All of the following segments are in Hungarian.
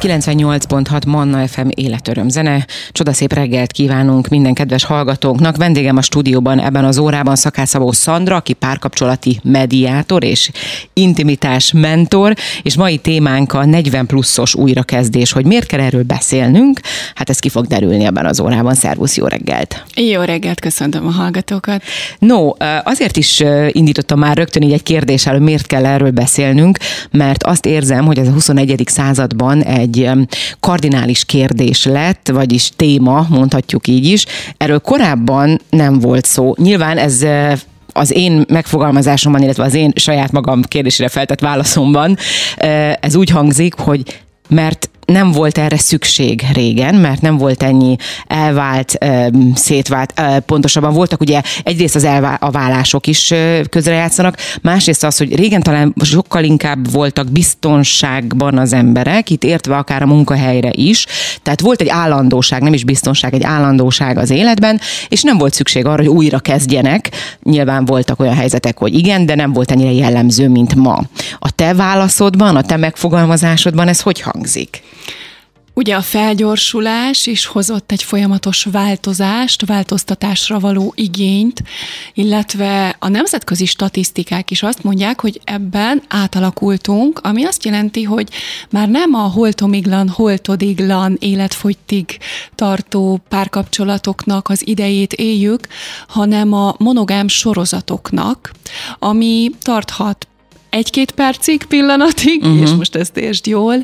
98.6 Manna FM életöröm zene. Csodaszép reggelt kívánunk minden kedves hallgatónknak. Vendégem a stúdióban ebben az órában Szakászavó Szandra, aki párkapcsolati mediátor és intimitás mentor, és mai témánk a 40 pluszos újrakezdés, hogy miért kell erről beszélnünk. Hát ez ki fog derülni ebben az órában. Szervusz, jó reggelt! Jó reggelt, köszöntöm a hallgatókat. No, azért is indítottam már rögtön így egy kérdéssel, hogy miért kell erről beszélnünk, mert azt érzem, hogy ez a 21. században egy kardinális kérdés lett, vagyis téma, mondhatjuk így is. Erről korábban nem volt szó. Nyilván ez az én megfogalmazásomban, illetve az én saját magam kérdésére feltett válaszomban ez úgy hangzik, hogy mert nem volt erre szükség régen, mert nem volt ennyi elvált, szétvált, pontosabban voltak ugye egyrészt az elvá- a vállások is közrejátszanak, másrészt az, hogy régen talán sokkal inkább voltak biztonságban az emberek, itt értve akár a munkahelyre is, tehát volt egy állandóság, nem is biztonság, egy állandóság az életben, és nem volt szükség arra, hogy újra kezdjenek. Nyilván voltak olyan helyzetek, hogy igen, de nem volt ennyire jellemző, mint ma. A te válaszodban, a te megfogalmazásodban ez hogy hangzik? Ugye a felgyorsulás is hozott egy folyamatos változást, változtatásra való igényt, illetve a nemzetközi statisztikák is azt mondják, hogy ebben átalakultunk, ami azt jelenti, hogy már nem a holtomiglan, holtodiglan, életfogytig tartó párkapcsolatoknak az idejét éljük, hanem a monogám sorozatoknak, ami tarthat egy-két percig, pillanatig, uh-huh. és most ezt értsd jól,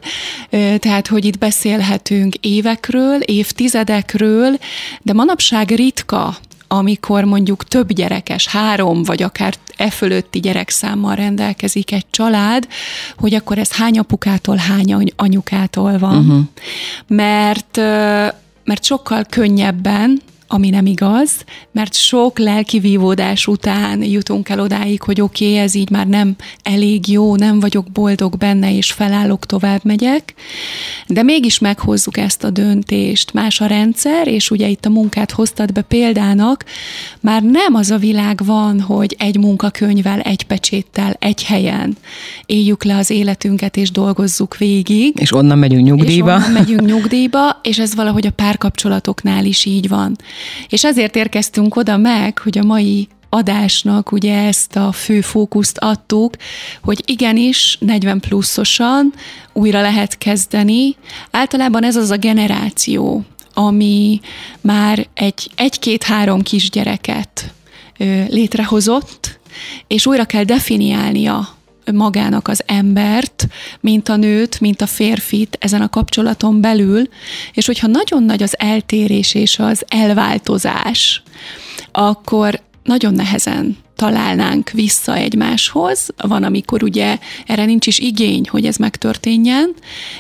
tehát, hogy itt beszélhetünk évekről, évtizedekről, de manapság ritka amikor mondjuk több gyerekes, három vagy akár e fölötti gyerekszámmal rendelkezik egy család, hogy akkor ez hány apukától, hány anyukától van. Uh-huh. Mert, mert sokkal könnyebben ami nem igaz, mert sok lelki vívódás után jutunk el odáig, hogy oké, okay, ez így már nem elég jó, nem vagyok boldog benne, és felállok, tovább megyek, de mégis meghozzuk ezt a döntést. Más a rendszer, és ugye itt a munkát hoztad be példának, már nem az a világ van, hogy egy munkakönyvvel, egy pecséttel, egy helyen éljük le az életünket, és dolgozzuk végig. És onnan megyünk nyugdíjba. És onnan megyünk nyugdíjba, és ez valahogy a párkapcsolatoknál is így van. És ezért érkeztünk oda meg, hogy a mai adásnak ugye ezt a fő fókuszt adtuk, hogy igenis 40 pluszosan újra lehet kezdeni. Általában ez az a generáció, ami már egy, egy-két-három kisgyereket létrehozott, és újra kell definiálnia magának az embert, mint a nőt, mint a férfit ezen a kapcsolaton belül, és hogyha nagyon nagy az eltérés és az elváltozás, akkor nagyon nehezen találnánk vissza egymáshoz. Van, amikor ugye erre nincs is igény, hogy ez megtörténjen,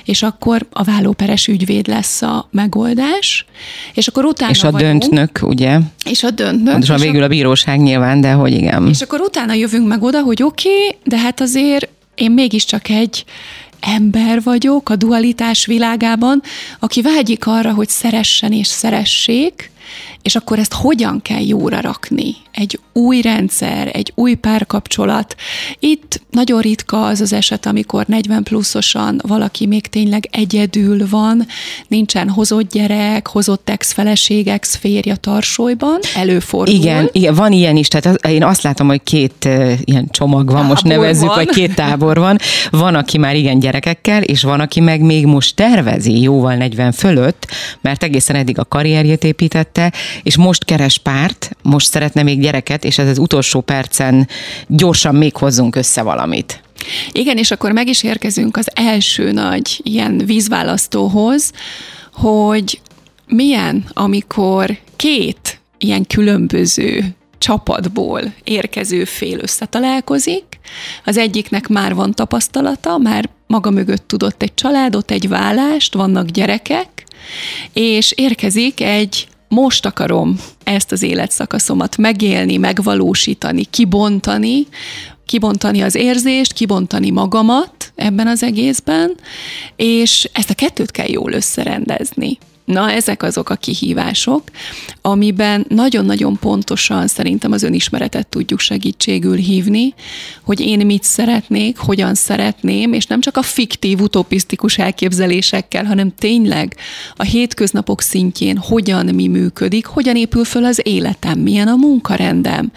és akkor a vállóperes ügyvéd lesz a megoldás, és akkor utána És a vagyunk, döntnök, ugye? És a döntnök. Pontosan és végül a, a bíróság nyilván, de hogy igen. És akkor utána jövünk meg oda, hogy oké, okay, de hát azért én mégiscsak egy ember vagyok a dualitás világában, aki vágyik arra, hogy szeressen és szeressék, és akkor ezt hogyan kell jóra rakni? Egy új rendszer, egy új párkapcsolat. Itt nagyon ritka az az eset, amikor 40 pluszosan valaki még tényleg egyedül van, nincsen hozott gyerek, hozott ex-feleség, ex-férja tarsolyban, előfordul. Igen, igen, van ilyen is, tehát én azt látom, hogy két uh, ilyen csomag van, tábor most nevezzük, van. vagy két tábor van. Van, aki már igen gyerekekkel, és van, aki meg még most tervezi jóval 40 fölött, mert egészen eddig a karrierjét építette, és most keres párt, most szeretne még gyereket, és ez az utolsó percen gyorsan még hozzunk össze valamit. Igen, és akkor meg is érkezünk az első nagy ilyen vízválasztóhoz, hogy milyen, amikor két ilyen különböző csapatból érkező fél összetalálkozik, az egyiknek már van tapasztalata, már maga mögött tudott egy családot, egy vállást, vannak gyerekek, és érkezik egy most akarom ezt az életszakaszomat megélni, megvalósítani, kibontani, kibontani az érzést, kibontani magamat ebben az egészben, és ezt a kettőt kell jól összerendezni. Na, ezek azok a kihívások, amiben nagyon-nagyon pontosan szerintem az önismeretet tudjuk segítségül hívni, hogy én mit szeretnék, hogyan szeretném, és nem csak a fiktív, utopisztikus elképzelésekkel, hanem tényleg a hétköznapok szintjén hogyan mi működik, hogyan épül föl az életem, milyen a munkarendem,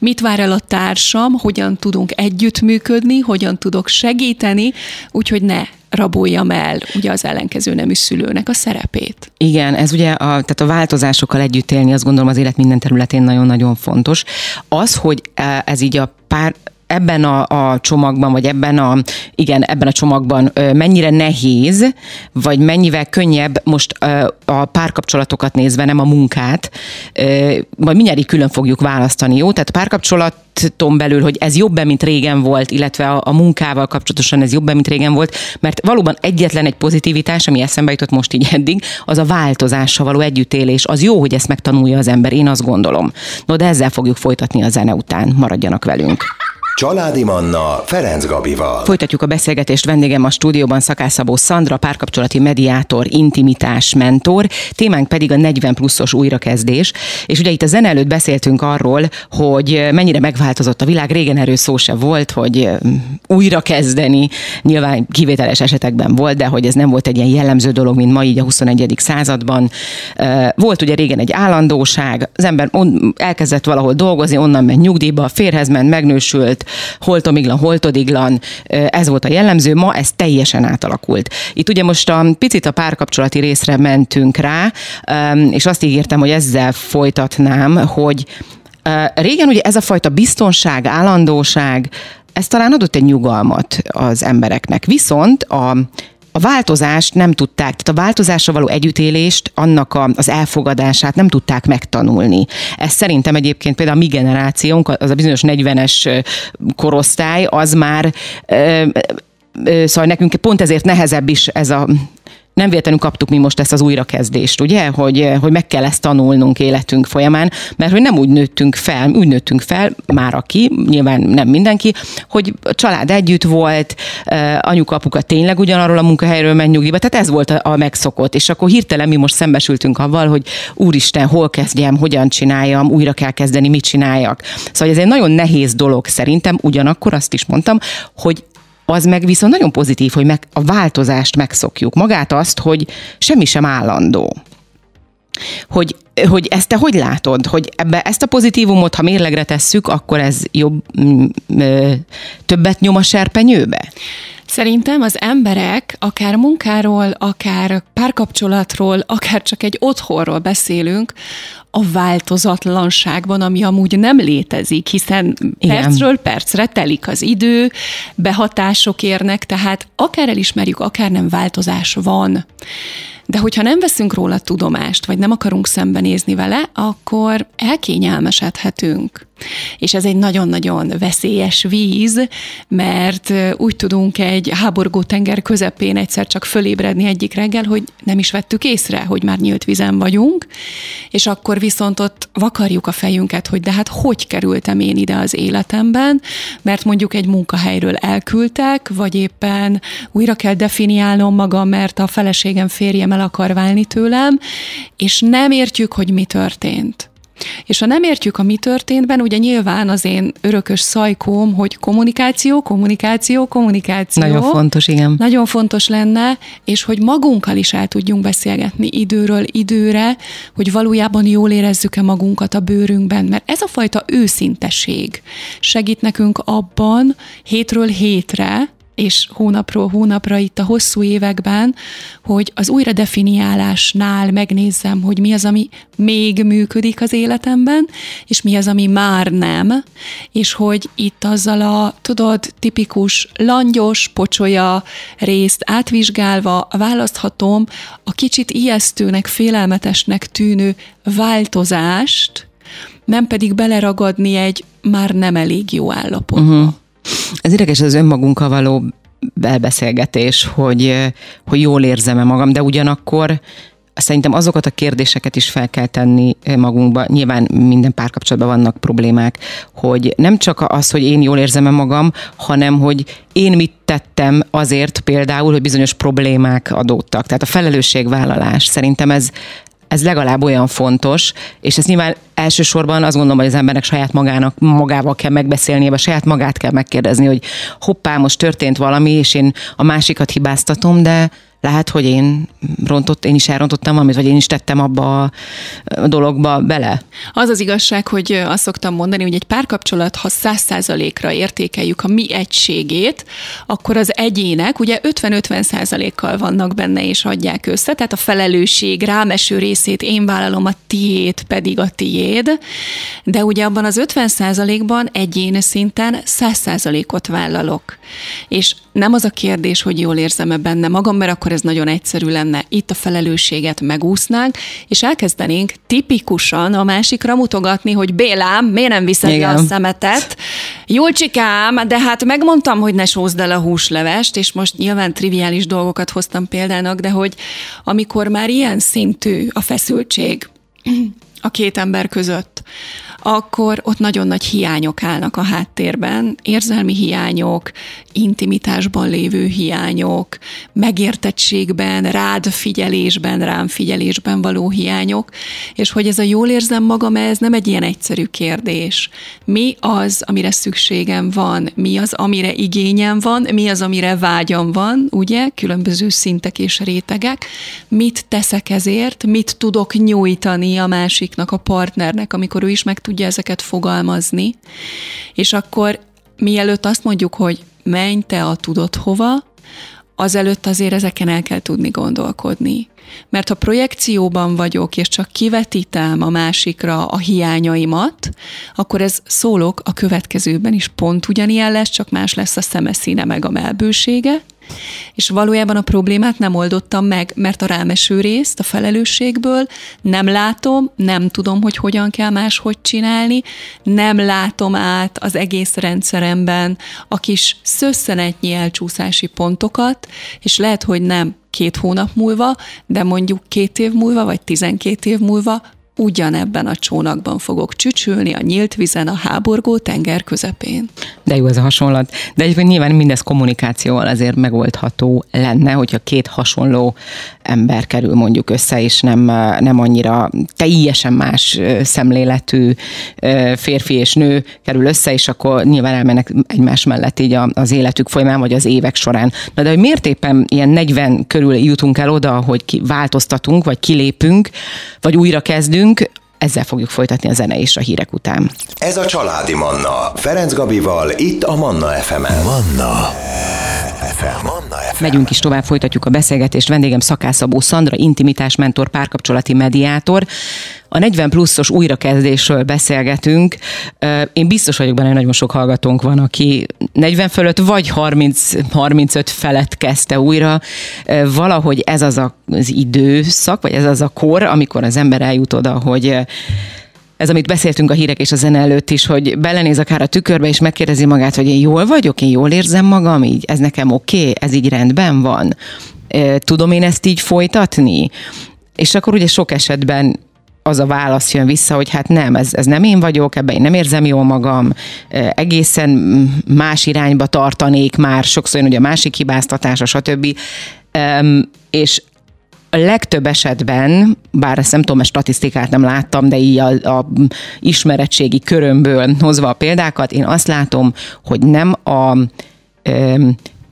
mit vár el a társam, hogyan tudunk együttműködni, hogyan tudok segíteni, úgyhogy ne raboljam el ugye az ellenkező nemű szülőnek a szerepét. Igen, ez ugye a, tehát a változásokkal együtt élni, azt gondolom az élet minden területén nagyon-nagyon fontos. Az, hogy e, ez így a pár, ebben a, a csomagban, vagy ebben a, igen, ebben a csomagban mennyire nehéz, vagy mennyivel könnyebb most a párkapcsolatokat nézve, nem a munkát, majd mindjárt így külön fogjuk választani, jó? Tehát a párkapcsolaton belül, hogy ez jobb mint régen volt, illetve a, a munkával kapcsolatosan ez jobb mint régen volt, mert valóban egyetlen egy pozitivitás, ami eszembe jutott most így eddig, az a változással való együttélés. Az jó, hogy ezt megtanulja az ember, én azt gondolom. No, de ezzel fogjuk folytatni a zene után. Maradjanak velünk. Családi Manna Ferenc Gabival. Folytatjuk a beszélgetést. Vendégem a stúdióban Szakászabó Szandra, párkapcsolati mediátor, intimitás mentor, témánk pedig a 40 pluszos újrakezdés. És ugye itt a zene előtt beszéltünk arról, hogy mennyire megváltozott a világ. Régen erő szó se volt, hogy újrakezdeni. Nyilván kivételes esetekben volt, de hogy ez nem volt egy ilyen jellemző dolog, mint ma így a 21. században. Volt ugye régen egy állandóság, az ember elkezdett valahol dolgozni, onnan ment nyugdíjba, férhez ment, megnősült, holtomiglan, holtodiglan, ez volt a jellemző, ma ez teljesen átalakult. Itt ugye most a picit a párkapcsolati részre mentünk rá, és azt ígértem, hogy ezzel folytatnám, hogy régen ugye ez a fajta biztonság, állandóság, ez talán adott egy nyugalmat az embereknek. Viszont a a változást nem tudták, tehát a változásra való együttélést, annak a, az elfogadását nem tudták megtanulni. Ez szerintem egyébként például a mi generációnk, az a bizonyos 40-es korosztály, az már Szóval nekünk pont ezért nehezebb is ez a nem véletlenül kaptuk mi most ezt az újrakezdést, ugye, hogy, hogy meg kell ezt tanulnunk életünk folyamán, mert hogy nem úgy nőttünk fel, úgy nőttünk fel, már aki, nyilván nem mindenki, hogy a család együtt volt, anyuka, apuka tényleg ugyanarról a munkahelyről ment nyugdíjba, tehát ez volt a, a megszokott, és akkor hirtelen mi most szembesültünk avval, hogy úristen, hol kezdjem, hogyan csináljam, újra kell kezdeni, mit csináljak. Szóval ez egy nagyon nehéz dolog szerintem, ugyanakkor azt is mondtam, hogy az meg viszont nagyon pozitív, hogy meg a változást megszokjuk. Magát azt, hogy semmi sem állandó. Hogy, hogy ezt te hogy látod? Hogy ebbe ezt a pozitívumot, ha mérlegre tesszük, akkor ez jobb, többet nyom a serpenyőbe? Szerintem az emberek akár munkáról, akár párkapcsolatról, akár csak egy otthonról beszélünk, a változatlanságban, ami amúgy nem létezik, hiszen Igen. percről percre telik az idő, behatások érnek, tehát akár elismerjük, akár nem változás van. De hogyha nem veszünk róla tudomást, vagy nem akarunk szembenézni vele, akkor elkényelmesedhetünk. És ez egy nagyon-nagyon veszélyes víz, mert úgy tudunk egy háborgó tenger közepén egyszer csak fölébredni egyik reggel, hogy nem is vettük észre, hogy már nyílt vizen vagyunk, és akkor viszont ott vakarjuk a fejünket, hogy de hát hogy kerültem én ide az életemben, mert mondjuk egy munkahelyről elküldtek, vagy éppen újra kell definiálnom magam, mert a feleségem férjem el akar válni tőlem, és nem értjük, hogy mi történt. És ha nem értjük a mi történtben, ugye nyilván az én örökös szajkóm, hogy kommunikáció, kommunikáció, kommunikáció. Nagyon fontos, igen. Nagyon fontos lenne, és hogy magunkkal is el tudjunk beszélgetni időről időre, hogy valójában jól érezzük-e magunkat a bőrünkben, mert ez a fajta őszinteség segít nekünk abban hétről hétre, és hónapról hónapra itt a hosszú években, hogy az újra definiálásnál megnézzem, hogy mi az, ami még működik az életemben, és mi az, ami már nem, és hogy itt azzal a, tudod, tipikus langyos, pocsolya részt átvizsgálva választhatom a kicsit ijesztőnek, félelmetesnek tűnő változást, nem pedig beleragadni egy már nem elég jó állapotba. Uh-huh. Ez érdekes az önmagunkkal való belbeszélgetés, hogy, hogy jól érzem-e magam, de ugyanakkor szerintem azokat a kérdéseket is fel kell tenni magunkba. Nyilván minden párkapcsolatban vannak problémák, hogy nem csak az, hogy én jól érzem-e magam, hanem hogy én mit tettem azért például, hogy bizonyos problémák adódtak. Tehát a felelősségvállalás szerintem ez, ez legalább olyan fontos, és ez nyilván elsősorban azt gondolom, hogy az embernek saját magának, magával kell megbeszélnie, vagy saját magát kell megkérdezni, hogy hoppá, most történt valami, és én a másikat hibáztatom, de lehet, hogy én rontott, én is elrontottam valamit, vagy én is tettem abba a dologba bele. Az az igazság, hogy azt szoktam mondani, hogy egy párkapcsolat, ha száz százalékra értékeljük a mi egységét, akkor az egyének ugye 50-50 százalékkal vannak benne és adják össze, tehát a felelősség rámeső részét én vállalom, a tiét pedig a tiéd, de ugye abban az 50 százalékban egyéni szinten 100 százalékot vállalok. És nem az a kérdés, hogy jól érzem-e benne magam, mert akkor ez nagyon egyszerű lenne. Itt a felelősséget megúsznánk, és elkezdenénk tipikusan a másikra mutogatni, hogy Bélám, miért nem viszed Igen. le a szemetet? csikám, de hát megmondtam, hogy ne sózd el a húslevest, és most nyilván triviális dolgokat hoztam példának, de hogy amikor már ilyen szintű a feszültség a két ember között, akkor ott nagyon nagy hiányok állnak a háttérben, érzelmi hiányok, intimitásban lévő hiányok, megértettségben, rád figyelésben, rám figyelésben való hiányok, és hogy ez a jól érzem magam, ez nem egy ilyen egyszerű kérdés. Mi az, amire szükségem van, mi az, amire igényem van, mi az, amire vágyam van, ugye, különböző szintek és rétegek, mit teszek ezért, mit tudok nyújtani a másiknak, a partnernek, amikor ő is meg tudja ezeket fogalmazni, és akkor mielőtt azt mondjuk, hogy menj te a tudod hova, azelőtt azért ezeken el kell tudni gondolkodni. Mert ha projekcióban vagyok, és csak kivetítem a másikra a hiányaimat, akkor ez szólok a következőben is pont ugyanilyen lesz, csak más lesz a szemeszíne meg a melbősége, és valójában a problémát nem oldottam meg, mert a rámeső részt a felelősségből nem látom, nem tudom, hogy hogyan kell máshogy csinálni, nem látom át az egész rendszeremben a kis szösszenetnyi elcsúszási pontokat, és lehet, hogy nem két hónap múlva, de mondjuk két év múlva, vagy tizenkét év múlva ugyanebben a csónakban fogok csücsülni a nyílt vizen a háborgó tenger közepén. De jó ez a hasonlat. De egyébként nyilván mindez kommunikációval azért megoldható lenne, hogyha két hasonló ember kerül mondjuk össze, és nem, nem annyira teljesen más szemléletű férfi és nő kerül össze, és akkor nyilván elmennek egymás mellett így az életük folyamán, vagy az évek során. Na de hogy miért éppen ilyen 40 körül jutunk el oda, hogy változtatunk, vagy kilépünk, vagy újra kezdünk, beszélünk, ezzel fogjuk folytatni a zene és a hírek után. Ez a Családi Manna. Ferenc Gabival, itt a Manna FM-en. Manna. FM. Manna FM. Megyünk is tovább, folytatjuk a beszélgetést. Vendégem Szakászabó Szandra, intimitásmentor, párkapcsolati mediátor. A 40 pluszos újrakezdésről beszélgetünk. Én biztos vagyok benne, hogy nagyon sok hallgatónk van, aki 40 fölött vagy 30-35 felett kezdte újra. Valahogy ez az az időszak, vagy ez az a kor, amikor az ember eljut oda, hogy ez, amit beszéltünk a hírek és a zene előtt is, hogy belenéz akár a tükörbe, és megkérdezi magát, hogy én jól vagyok, én jól érzem magam, így ez nekem oké, okay, ez így rendben van. Tudom én ezt így folytatni? És akkor ugye sok esetben az a válasz jön vissza, hogy hát nem, ez, ez nem én vagyok, ebben én nem érzem jól magam, egészen más irányba tartanék már, sokszor jön ugye a másik hibáztatása, stb. És a legtöbb esetben, bár ezt nem tudom, mert statisztikát nem láttam, de így a, a ismeretségi körömből hozva a példákat, én azt látom, hogy nem a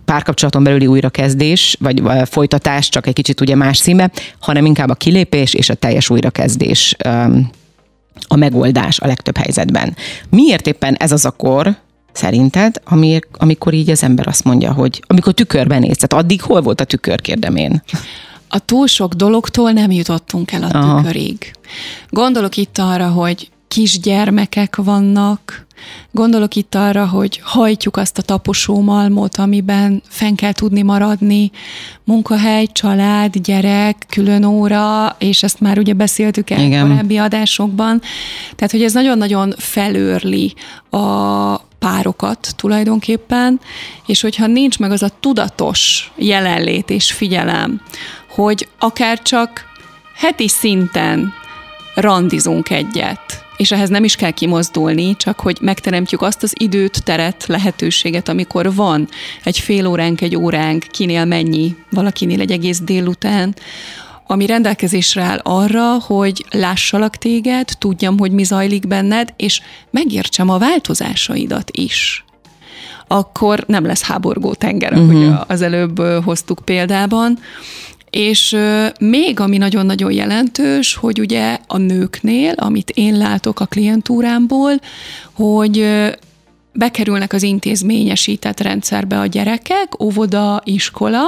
párkapcsolaton belüli újrakezdés, vagy folytatás, csak egy kicsit ugye más színbe, hanem inkább a kilépés és a teljes újrakezdés a megoldás a legtöbb helyzetben. Miért éppen ez az a kor, szerinted, amikor így az ember azt mondja, hogy amikor tükörben néz, tehát addig hol volt a tükör, kérdem én? A túl sok dologtól nem jutottunk el a Aha. tükörig. Gondolok itt arra, hogy kisgyermekek vannak, Gondolok itt arra, hogy hajtjuk azt a taposó malmot, amiben fenn kell tudni maradni, munkahely, család, gyerek, külön óra, és ezt már ugye beszéltük el Igen. korábbi adásokban. Tehát, hogy ez nagyon-nagyon felőrli a párokat tulajdonképpen, és hogyha nincs meg az a tudatos jelenlét és figyelem, hogy akár csak heti szinten randizunk egyet, és ehhez nem is kell kimozdulni, csak hogy megteremtjük azt az időt, teret, lehetőséget, amikor van egy fél óránk, egy óránk, kinél mennyi, valakinél egy egész délután, ami rendelkezésre áll arra, hogy lássalak téged, tudjam, hogy mi zajlik benned, és megértsem a változásaidat is akkor nem lesz háborgó tenger, uh-huh. ahogy mhm. az előbb hoztuk példában. És még ami nagyon-nagyon jelentős, hogy ugye a nőknél, amit én látok a klientúrámból, hogy bekerülnek az intézményesített rendszerbe a gyerekek, óvoda, iskola,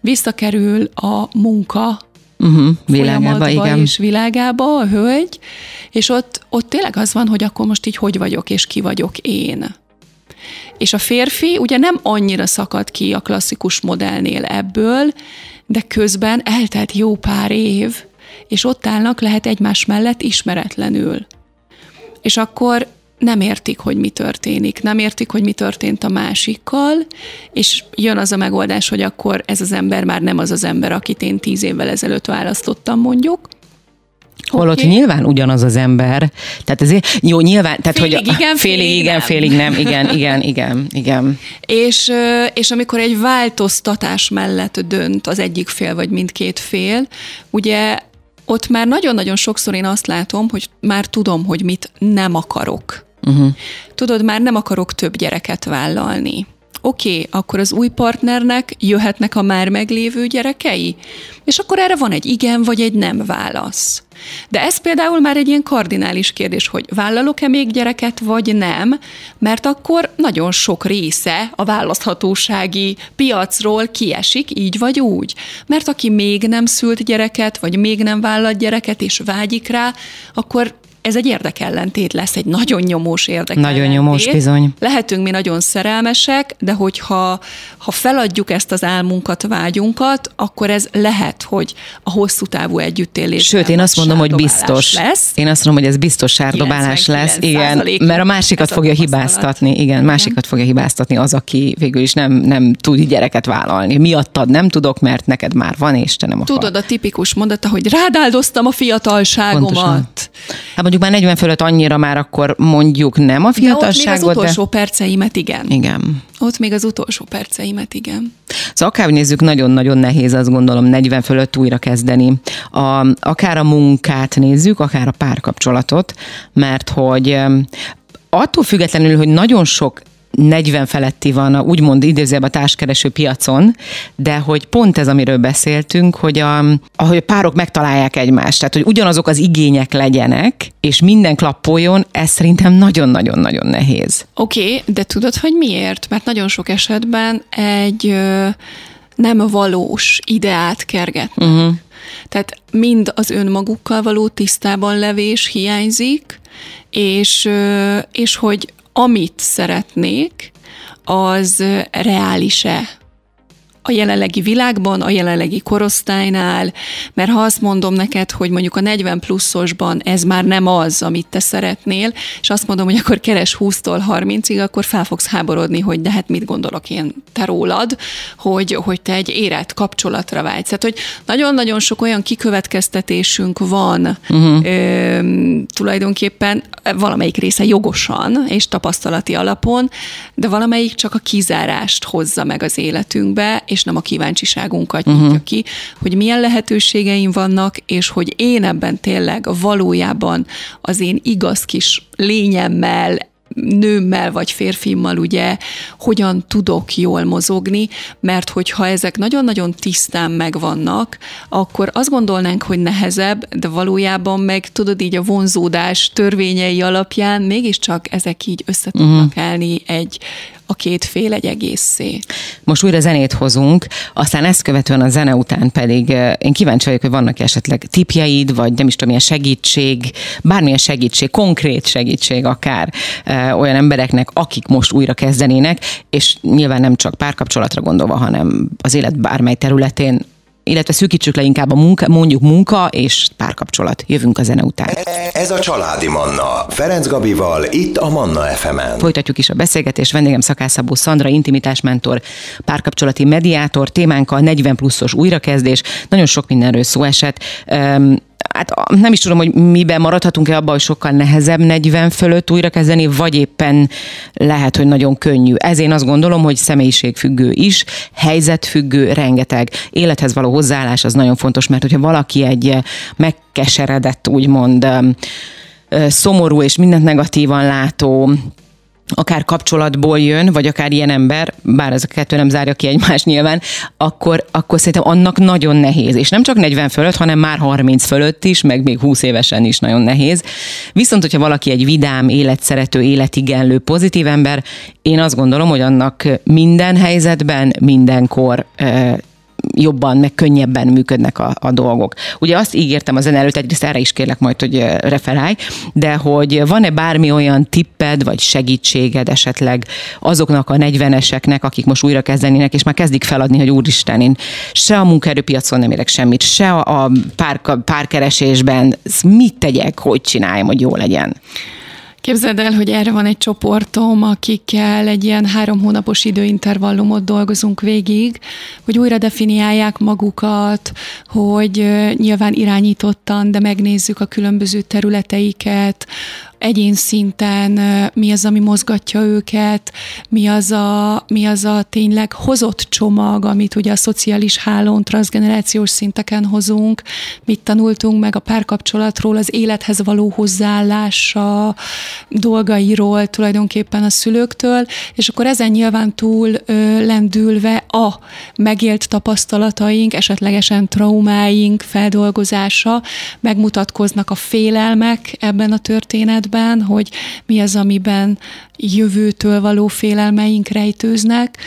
visszakerül a munka uh-huh, világába, igen. és világába a hölgy, és ott, ott tényleg az van, hogy akkor most így hogy vagyok, és ki vagyok én. És a férfi ugye nem annyira szakad ki a klasszikus modellnél ebből, de közben eltelt jó pár év, és ott állnak lehet egymás mellett ismeretlenül. És akkor nem értik, hogy mi történik, nem értik, hogy mi történt a másikkal, és jön az a megoldás, hogy akkor ez az ember már nem az az ember, akit én tíz évvel ezelőtt választottam mondjuk, Holott okay. nyilván ugyanaz az ember. Tehát ezért, jó, nyilván, tehát félig hogy igen, félig, félig igen, nem. félig nem, igen, igen, igen, igen. És, és amikor egy változtatás mellett dönt az egyik fél, vagy mindkét fél, ugye ott már nagyon-nagyon sokszor én azt látom, hogy már tudom, hogy mit nem akarok. Uh-huh. Tudod, már nem akarok több gyereket vállalni oké, okay, akkor az új partnernek jöhetnek a már meglévő gyerekei? És akkor erre van egy igen vagy egy nem válasz. De ez például már egy ilyen kardinális kérdés, hogy vállalok-e még gyereket, vagy nem, mert akkor nagyon sok része a választhatósági piacról kiesik, így vagy úgy. Mert aki még nem szült gyereket, vagy még nem vállalt gyereket, és vágyik rá, akkor ez egy érdekellentét lesz, egy nagyon nyomós érdekellentét. Nagyon nyomós, bizony. Lehetünk mi nagyon szerelmesek, de hogyha ha feladjuk ezt az álmunkat, vágyunkat, akkor ez lehet, hogy a hosszú távú együttélés. Sőt, én azt mondom, hogy biztos. Lesz. Én azt mondom, hogy ez biztos sárdobálás lesz. Igen, mert a másikat fogja hibáztatni. Igen, másikat fogja hibáztatni az, aki végül is nem, nem tud gyereket vállalni. Miattad nem tudok, mert neked már van, és te nem akar. Tudod a tipikus mondata, hogy rádáldoztam a fiatalságomat. Pontosan. Hát mondjuk már 40 fölött annyira már akkor mondjuk nem a fiatalságot. De ott még az utolsó de... perceimet igen. Igen. Ott még az utolsó perceimet igen. Szóval akár nézzük, nagyon-nagyon nehéz azt gondolom 40 fölött újra kezdeni. A, akár a munkát nézzük, akár a párkapcsolatot, mert hogy attól függetlenül, hogy nagyon sok 40 feletti van a úgymond idézőben a társkereső piacon, de hogy pont ez, amiről beszéltünk, hogy a, ahogy a párok megtalálják egymást, tehát hogy ugyanazok az igények legyenek, és minden klappoljon, ez szerintem nagyon-nagyon-nagyon nehéz. Oké, okay, de tudod, hogy miért? Mert nagyon sok esetben egy nem valós ideát kergetnek. Uh-huh. Tehát mind az önmagukkal való tisztában levés hiányzik, és, és hogy amit szeretnék, az reális-e a jelenlegi világban, a jelenlegi korosztálynál, mert ha azt mondom neked, hogy mondjuk a 40 pluszosban ez már nem az, amit te szeretnél, és azt mondom, hogy akkor keres 20-tól 30-ig, akkor fel fogsz háborodni, hogy de hát mit gondolok én te rólad, hogy, hogy te egy érett kapcsolatra vágysz. Tehát, hogy nagyon-nagyon sok olyan kikövetkeztetésünk van uh-huh. ö, tulajdonképpen valamelyik része jogosan és tapasztalati alapon, de valamelyik csak a kizárást hozza meg az életünkbe, és nem a kíváncsiságunkat uh-huh. nyitja ki, hogy milyen lehetőségeim vannak, és hogy én ebben tényleg valójában az én igaz kis lényemmel, nőmmel vagy férfimmal ugye hogyan tudok jól mozogni, mert hogyha ezek nagyon-nagyon tisztán megvannak, akkor azt gondolnánk, hogy nehezebb, de valójában meg tudod így a vonzódás törvényei alapján mégiscsak ezek így össze tudnak uh-huh. állni egy a két fél egy egészé. Most újra zenét hozunk, aztán ezt követően a zene után pedig én kíváncsi vagyok, hogy vannak esetleg tipjeid, vagy nem is tudom, milyen segítség, bármilyen segítség, konkrét segítség akár olyan embereknek, akik most újra kezdenének, és nyilván nem csak párkapcsolatra gondolva, hanem az élet bármely területén illetve szűkítsük le inkább a munka, mondjuk munka és párkapcsolat. Jövünk a zene után. Ez a Családi Manna. Ferenc Gabival, itt a Manna FM-en. Folytatjuk is a beszélgetést. Vendégem Szakászabó Szandra, intimitásmentor, párkapcsolati mediátor, témánkkal 40 pluszos újrakezdés. Nagyon sok mindenről szó esett hát nem is tudom, hogy miben maradhatunk-e abban, hogy sokkal nehezebb 40 fölött újra kezdeni, vagy éppen lehet, hogy nagyon könnyű. Ez én azt gondolom, hogy személyiségfüggő is, helyzetfüggő, rengeteg élethez való hozzáállás az nagyon fontos, mert hogyha valaki egy megkeseredett, úgymond szomorú és mindent negatívan látó akár kapcsolatból jön, vagy akár ilyen ember, bár ez a kettő nem zárja ki egymást nyilván, akkor, akkor szerintem annak nagyon nehéz. És nem csak 40 fölött, hanem már 30 fölött is, meg még 20 évesen is nagyon nehéz. Viszont, hogyha valaki egy vidám, életszerető, életigenlő, pozitív ember, én azt gondolom, hogy annak minden helyzetben, mindenkor jobban, meg könnyebben működnek a, a dolgok. Ugye azt ígértem az előtt, egyrészt erre is kérlek majd, hogy referálj, de hogy van-e bármi olyan tipped, vagy segítséged esetleg azoknak a 40-eseknek, akik most újra kezdenének, és már kezdik feladni, hogy úristen, én se a munkaerőpiacon nem érek semmit, se a pár, párkeresésben, mit tegyek, hogy csináljam, hogy jó legyen. Képzeld el, hogy erre van egy csoportom, akikkel egy ilyen három hónapos időintervallumot dolgozunk végig, hogy újra definiálják magukat, hogy nyilván irányítottan, de megnézzük a különböző területeiket, egyén szinten mi az, ami mozgatja őket, mi az a, mi az a tényleg hozott csomag, amit ugye a szociális hálón, transgenerációs szinteken hozunk, mit tanultunk meg a párkapcsolatról, az élethez való hozzáállása, dolgairól tulajdonképpen a szülőktől, és akkor ezen nyilván túl ö, lendülve a megélt tapasztalataink, esetlegesen traumáink feldolgozása, megmutatkoznak a félelmek ebben a történetben, életben, hogy mi az, amiben jövőtől való félelmeink rejtőznek,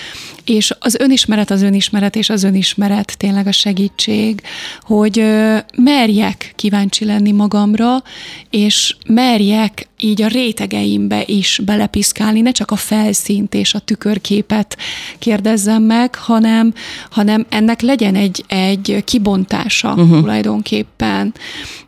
és az önismeret az önismeret, és az önismeret tényleg a segítség, hogy merjek kíváncsi lenni magamra, és merjek így a rétegeimbe is belepiszkálni, ne csak a felszínt és a tükörképet kérdezzem meg, hanem, hanem ennek legyen egy, egy kibontása uh-huh. tulajdonképpen,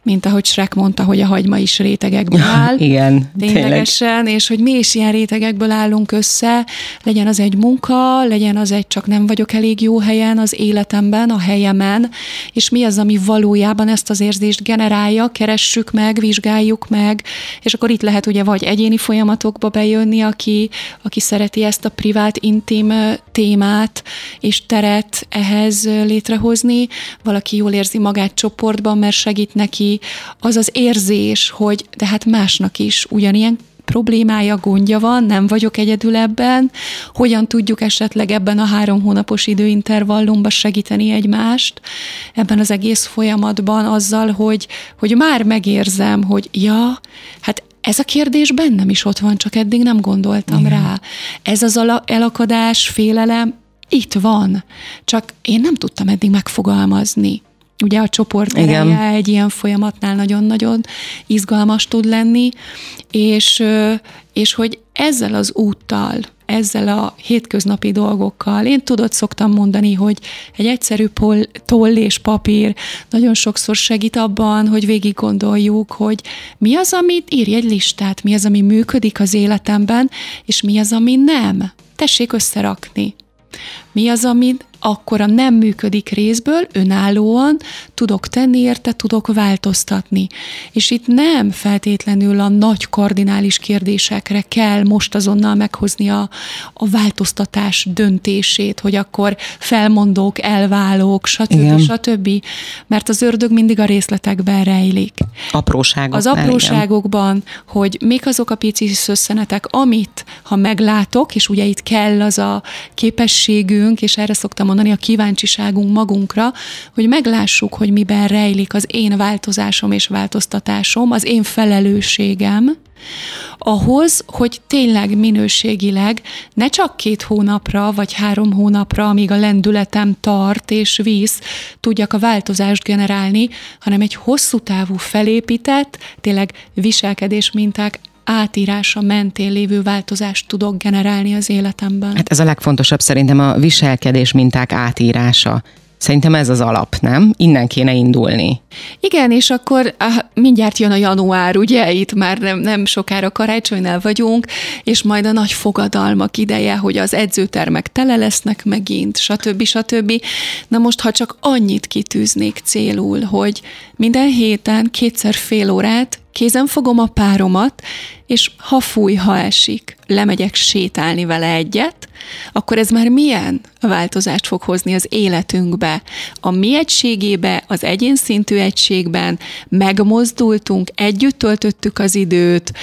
mint ahogy Shrek mondta, hogy a hagyma is rétegekből áll. Igen, ténylegesen, tényleg. és hogy mi is ilyen rétegekből állunk össze, legyen az egy munka, legyen az egy csak nem vagyok elég jó helyen az életemben, a helyemen, és mi az, ami valójában ezt az érzést generálja, keressük meg, vizsgáljuk meg, és akkor itt lehet ugye vagy egyéni folyamatokba bejönni, aki, aki szereti ezt a privát, intim témát és teret ehhez létrehozni, valaki jól érzi magát csoportban, mert segít neki. Az az érzés, hogy de hát másnak is ugyanilyen problémája, gondja van, nem vagyok egyedül ebben, hogyan tudjuk esetleg ebben a három hónapos időintervallumban segíteni egymást ebben az egész folyamatban azzal, hogy, hogy már megérzem, hogy ja, hát ez a kérdés bennem is ott van, csak eddig nem gondoltam Igen. rá. Ez az elakadás, félelem itt van, csak én nem tudtam eddig megfogalmazni. Ugye a csoport Igen. egy ilyen folyamatnál nagyon-nagyon izgalmas tud lenni, és, és hogy ezzel az úttal, ezzel a hétköznapi dolgokkal. Én tudod, szoktam mondani, hogy egy egyszerű pol, toll és papír nagyon sokszor segít abban, hogy végig gondoljuk, hogy mi az, amit írj egy listát, mi az, ami működik az életemben, és mi az, ami nem. Tessék összerakni. Mi az, amit akkor a nem működik részből önállóan tudok tenni érte, tudok változtatni. És itt nem feltétlenül a nagy kardinális kérdésekre kell most azonnal meghozni a, a változtatás döntését, hogy akkor felmondok, elválok, stb. Igen. stb. Mert az ördög mindig a részletekben rejlik. Apróságok. Az apróságokban, igen. hogy még azok a pici szösszenetek, amit ha meglátok, és ugye itt kell az a képességünk, és erre szoktam mondani, a kíváncsiságunk magunkra, hogy meglássuk, hogy miben rejlik az én változásom és változtatásom, az én felelősségem, ahhoz, hogy tényleg minőségileg ne csak két hónapra vagy három hónapra, amíg a lendületem tart és víz, tudjak a változást generálni, hanem egy hosszú távú felépített, tényleg viselkedés minták átírása mentén lévő változást tudok generálni az életemben. Hát ez a legfontosabb szerintem a viselkedés minták átírása Szerintem ez az alap, nem? Innen kéne indulni. Igen, és akkor ah, mindjárt jön a január, ugye, itt már nem, nem sokára karácsonynál vagyunk, és majd a nagy fogadalmak ideje, hogy az edzőtermek tele lesznek megint, stb. stb. Na most, ha csak annyit kitűznék célul, hogy minden héten kétszer fél órát kézen fogom a páromat, és ha fúj, ha esik, lemegyek sétálni vele egyet, akkor ez már milyen változást fog hozni az életünkbe? A mi egységébe, az egyén szintű egységben megmozdultunk, együtt töltöttük az időt,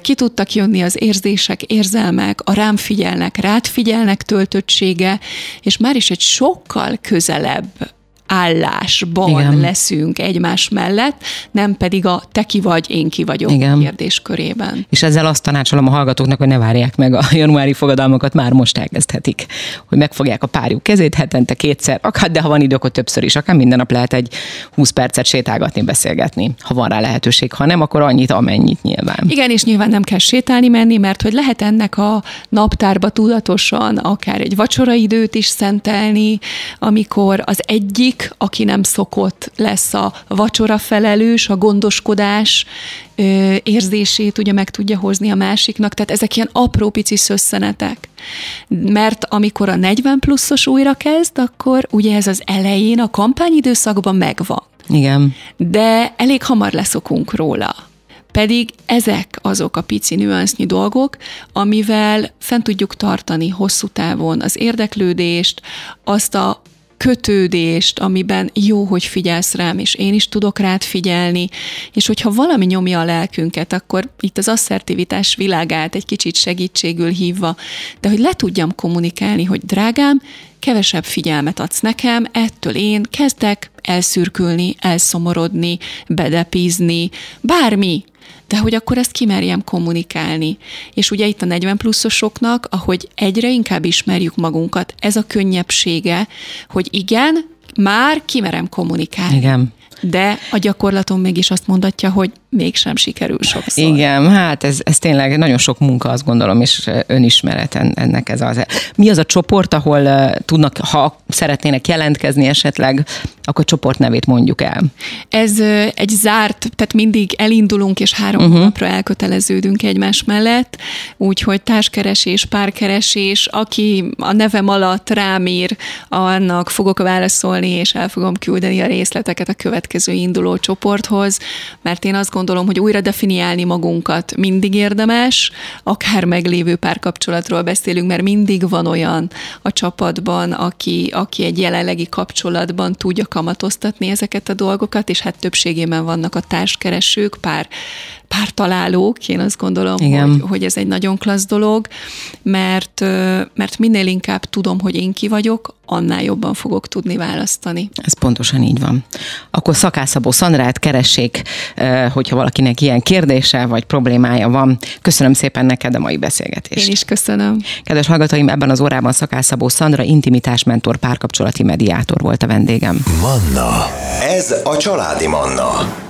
ki tudtak jönni az érzések, érzelmek, a rám figyelnek, rád figyelnek töltöttsége, és már is egy sokkal közelebb állásban Igen. leszünk egymás mellett, nem pedig a te ki vagy, én ki vagyok Igen. kérdéskörében. És ezzel azt tanácsolom a hallgatóknak, hogy ne várják meg a januári fogadalmakat, már most elkezdhetik, hogy megfogják a párjuk kezét hetente kétszer, akár, de ha van idő, akkor többször is, akár minden nap lehet egy 20 percet sétálgatni, beszélgetni, ha van rá lehetőség, ha nem, akkor annyit, amennyit nyilván. Igen, és nyilván nem kell sétálni menni, mert hogy lehet ennek a naptárba tudatosan akár egy vacsoraidőt is szentelni, amikor az egyik egyik, aki nem szokott, lesz a vacsora felelős, a gondoskodás érzését ugye meg tudja hozni a másiknak, tehát ezek ilyen apró pici szösszenetek. Mert amikor a 40 pluszos újra kezd, akkor ugye ez az elején, a kampányidőszakban megvan. Igen. De elég hamar leszokunk róla. Pedig ezek azok a pici nüansznyi dolgok, amivel fent tudjuk tartani hosszú távon az érdeklődést, azt a kötődést, amiben jó, hogy figyelsz rám, és én is tudok rád figyelni, és hogyha valami nyomja a lelkünket, akkor itt az asszertivitás világát egy kicsit segítségül hívva, de hogy le tudjam kommunikálni, hogy drágám, kevesebb figyelmet adsz nekem, ettől én kezdek elszürkülni, elszomorodni, bedepízni, bármi, de hogy akkor ezt kimerjem kommunikálni. És ugye itt a 40 pluszosoknak, ahogy egyre inkább ismerjük magunkat, ez a könnyebbsége, hogy igen, már kimerem kommunikálni. Igen. De a gyakorlaton mégis azt mondatja, hogy mégsem sikerül sokszor. Igen, hát ez, ez tényleg nagyon sok munka, azt gondolom, és önismeret ennek ez az. Mi az a csoport, ahol tudnak, ha szeretnének jelentkezni esetleg, akkor csoport nevét mondjuk el. Ez egy zárt, tehát mindig elindulunk, és három uh-huh. napra elköteleződünk egymás mellett, úgyhogy társkeresés, párkeresés, aki a nevem alatt rám ír, annak fogok válaszolni, és el fogom küldeni a részleteket a következő induló csoporthoz, mert én azt gondolom, hogy újra definiálni magunkat mindig érdemes, akár meglévő párkapcsolatról beszélünk, mert mindig van olyan a csapatban, aki, aki egy jelenlegi kapcsolatban tudja kamatoztatni ezeket a dolgokat, és hát többségében vannak a társkeresők, pár, pár találók, én azt gondolom, hogy, hogy ez egy nagyon klassz dolog, mert, mert minél inkább tudom, hogy én ki vagyok, annál jobban fogok tudni választani. Ez pontosan így van. Akkor Szakászabó Szandrát keressék, hogyha valakinek ilyen kérdése vagy problémája van. Köszönöm szépen neked a mai beszélgetést. Én is köszönöm. Kedves hallgatóim, ebben az órában Szakászabó Szandra intimitásmentor párkapcsolati mediátor volt a vendégem. Manna. Ez a családi Manna.